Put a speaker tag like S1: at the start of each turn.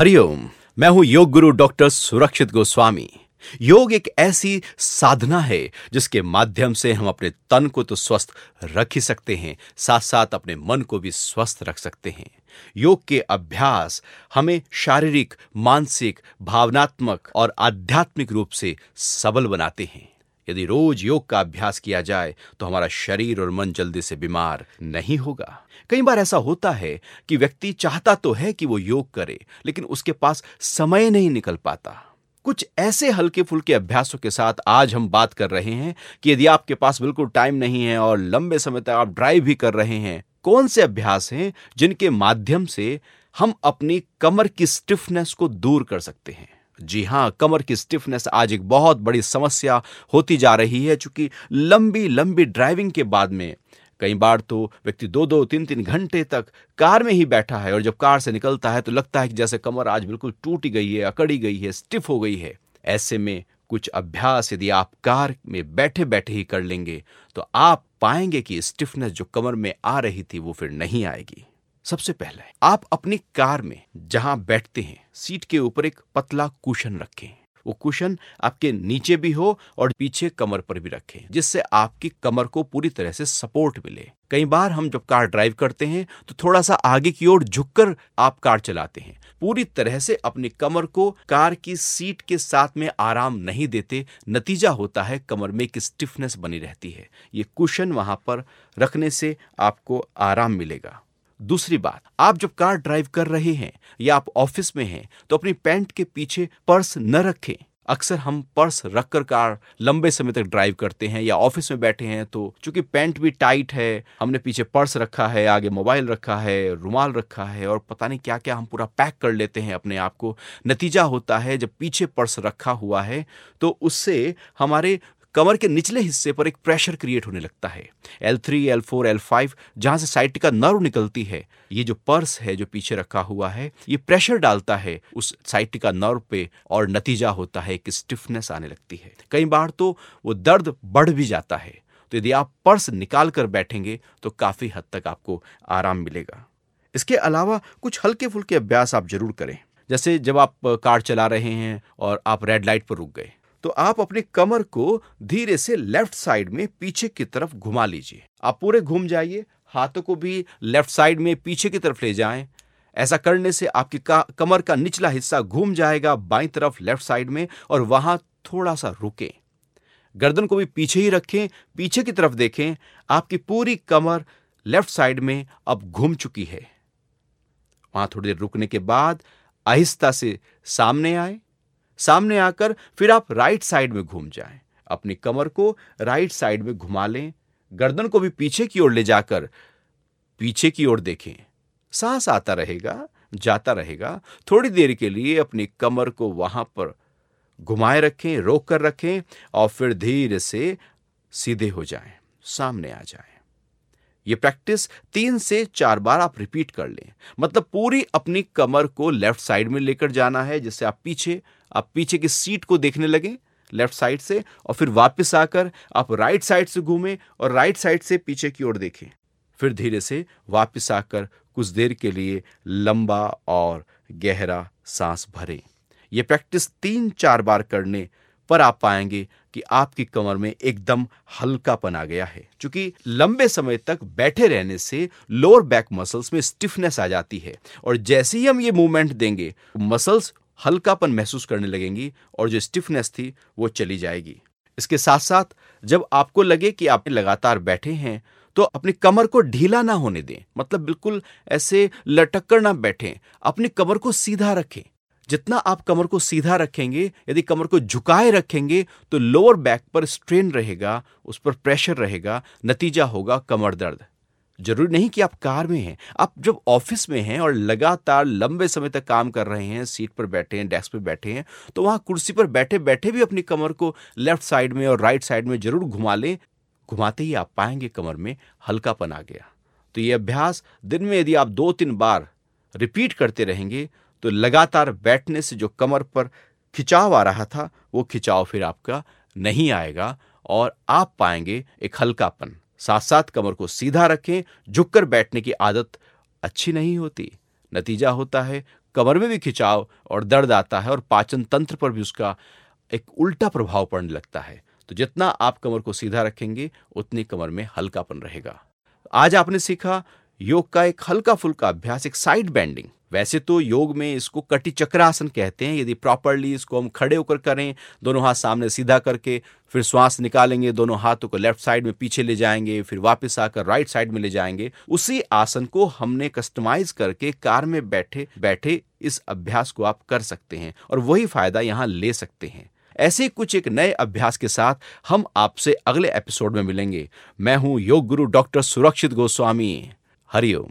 S1: हरिओम मैं हूँ योग गुरु डॉक्टर सुरक्षित गोस्वामी। योग एक ऐसी साधना है जिसके माध्यम से हम अपने तन को तो स्वस्थ रख ही सकते हैं साथ साथ अपने मन को भी स्वस्थ रख सकते हैं। योग के अभ्यास हमें शारीरिक, मानसिक, भावनात्मक और आध्यात्मिक रूप से सबल बनाते हैं। यदि रोज योग का अभ्यास किया जाए तो हमारा शरीर और मन जल्दी से बीमार नहीं होगा। कई बार ऐसा होता है कि व्यक्ति चाहता तो है कि वो योग करे, लेकिन उसके पास समय नहीं निकल पाता। कुछ ऐसे हल्के फुल्के अभ्यासों के साथ आज हम बात कर रहे हैं कि यदि आपके पास बिल्कुल टाइम नहीं है और लंबे समय तक आप ड्राइव भी कर रहे हैं, कौन से अभ्यास हैं जिनके माध्यम से हम अपनी कमर की स्टिफनेस को दूर कर सकते हैं? जी हाँ कमर की स्टिफनेस आज एक बहुत बड़ी समस्या होती जा रही है क्योंकि लंबी लंबी ड्राइविंग के बाद में कई बार तो व्यक्ति दो दो, तीन तीन घंटे तक कार में ही बैठा है और जब कार से निकलता है तो लगता है कि जैसे कमर आज बिल्कुल टूट गई है, अकड़ी गई है स्टिफ हो गई है। ऐसे में कुछ अभ्यास यदि आप कार में बैठे बैठे ही कर लेंगे तो आप पाएँगे कि स्टिफनेस जो कमर में आ रही थी वो फिर नहीं आएगी। सबसे पहले आप अपनी कार में जहाँ बैठते हैं, सीट के ऊपर एक पतला कुशन रखें। वो कुशन आपके नीचे भी हो और पीछे कमर पर भी रखें, जिससे आपकी कमर को पूरी तरह से सपोर्ट मिले। कई बार हम जब कार ड्राइव करते हैं तो थोड़ा सा आगे की ओर झुककर आप कार चलाते हैं। पूरी तरह से अपनी कमर को कार की सीट के साथ में आराम नहीं देते, नतीजा होता है कमर में एक स्टिफनेस बनी रहती है। ये कुशन वहाँ पर रखने से आपको आराम मिलेगा। दूसरी बात, आप जब कार ड्राइव कर रहे हैं या आप ऑफ़िस में हैं तो अपनी पैंट के पीछे पर्स न रखें। अक्सर हम पर्स रखकर कार लंबे समय तक ड्राइव करते हैं या ऑफ़िस में बैठे हैं तो चूँकि पैंट भी टाइट है, हमने पीछे पर्स रखा है, आगे मोबाइल रखा है, रुमाल रखा है और पता नहीं क्या क्या हम पूरा पैक कर लेते हैं अपने आप को। नतीजा होता है जब पीछे पर्स रखा हुआ है तो उससे हमारे कमर के निचले हिस्से पर एक प्रेशर क्रिएट होने लगता है। L three L four L five जहाँ से साइट का नर्व निकलती है, ये जो पर्स है, जो पीछे रखा हुआ है, ये प्रेशर डालता है, उस साइट का नर्व पे और नतीजा होता है कि स्टिफनेस आने लगती है। कई बार तो वो दर्द बढ़ भी जाता है। तो यदि आप पर्स निकाल कर बैठेंगे तो काफ़ी हद तक आपको आराम मिलेगा। इसके अलावा कुछ हल्के फुल्के अभ्यास आप ज़रूर करें। जैसे जब आप कार चला रहे हैं और आप रेड लाइट पर रुक गए। तो आप अपनी कमर को धीरे से लेफ़्ट साइड में पीछे की तरफ़ घुमा लीजिए। आप पूरे घूम जाइए हाथों को भी लेफ़्ट साइड में पीछे की तरफ़ ले जाएँ। ऐसा करने से आपकी का, कमर का निचला हिस्सा घूम जाएगा बाई तरफ़ लेफ़्ट साइड में और वहाँ थोड़ा सा रुके। गर्दन को भी पीछे ही रखें पीछे की तरफ़ देखें आपकी पूरी कमर लेफ़्ट साइड में अब घूम चुकी है। वहाँ थोड़ी देर रुकने के बाद आहिस्ता से सामने आए। सामने आकर फिर आप राइट साइड में घूम जाएँ। अपनी कमर को राइट साइड में घुमा लें। गर्दन को भी पीछे की ओर ले जाकर पीछे की ओर देखें। सांस आता रहेगा, जाता रहेगा। थोड़ी देर के लिए अपनी कमर को वहाँ पर घुमाए रखें, रोक कर रखें और फिर धीरे से सीधे हो जाएँ। सामने आ जाएँ। ये प्रैक्टिस तीन से चार बार आप रिपीट कर लें। मतलब पूरी अपनी कमर को लेफ़्ट साइड में लेकर जाना है, जिससे आप पीछे आप पीछे की सीट को देखने लगे, लेफ़्ट साइड से, और फिर वापस आकर आप राइट साइड से घूमें और राइट साइड से पीछे की ओर देखें। फिर धीरे से वापस आकर कुछ देर के लिए लंबा और गहरा सांस भरें। यह प्रैक्टिस तीन चार बार करने पर आप पाएँगे कि आपकी कमर में एकदम हल्कापन आ गया है, क्योंकि लंबे समय तक बैठे रहने से लोअर बैक मसल्स में स्टिफनेस आ जाती है। और जैसे ही हम ये मूवमेंट देंगे मसल्स हल्कापन महसूस करने लगेंगी और जो स्टिफनेस थी वो चली जाएगी। इसके साथ साथ जब आपको लगे कि आप लगातार बैठे हैं तो अपनी कमर को ढीला ना होने दें। मतलब बिल्कुल ऐसे लटक कर ना बैठें। अपनी कमर को सीधा रखें। जितना आप कमर को सीधा रखेंगे, यदि कमर को झुकाए रखेंगे तो लोअर बैक पर स्ट्रेन रहेगा, उस पर प्रेशर रहेगा, नतीजा होगा कमर दर्द। ज़रूरी नहीं कि आप कार में हैं। आप जब ऑफ़िस में हैं और लगातार लंबे समय तक काम कर रहे हैं, सीट पर बैठे हैं, डेस्क पर बैठे हैं तो वहाँ कुर्सी पर बैठे बैठे भी अपनी कमर को लेफ़्ट साइड में और राइट साइड में ज़रूर घुमा लें। घुमाते ही आप पाएँगे कमर में हल्कापन आ गया। तो ये अभ्यास दिन में यदि आप दो तीन बार रिपीट करते रहेंगे तो लगातार बैठने से जो कमर पर खिंचाव आ रहा था, वो खिंचाव फिर आपका नहीं आएगा और आप पाएँगे एक हल्कापन। साथ साथ कमर को सीधा रखें, झुककर बैठने की आदत अच्छी नहीं होती। नतीजा होता है, कमर में भी खिंचाव और दर्द आता है और पाचन तंत्र पर भी उसका एक उल्टा प्रभाव पड़ने लगता है। तो जितना आप कमर को सीधा रखेंगे, उतनी कमर में हल्कापन रहेगा। आज आपने सीखा, योग का एक हल्का फुल्का अभ्यास, एक साइड बेंडिंग। वैसे तो योग में इसको कटी चक्रासन कहते हैं। यदि प्रॉपरली इसको हम खड़े होकर करें, दोनों हाथ सामने सीधा करके, फिर श्वास निकालेंगे, दोनों हाथों को लेफ़्ट साइड में पीछे ले जाएँगे, फिर वापस आकर राइट साइड में ले जाएँगे, उसी आसन को हमने कस्टमाइज करके कार में बैठे बैठे इस अभ्यास को आप कर सकते हैं और वही फ़ायदा यहाँ ले सकते हैं। ऐसे कुछ एक नए अभ्यास के साथ हम आपसे अगले एपिसोड में मिलेंगे। मैं हूँ योग गुरु डॉक्टर सुरक्षित गोस्वामी। हरिओम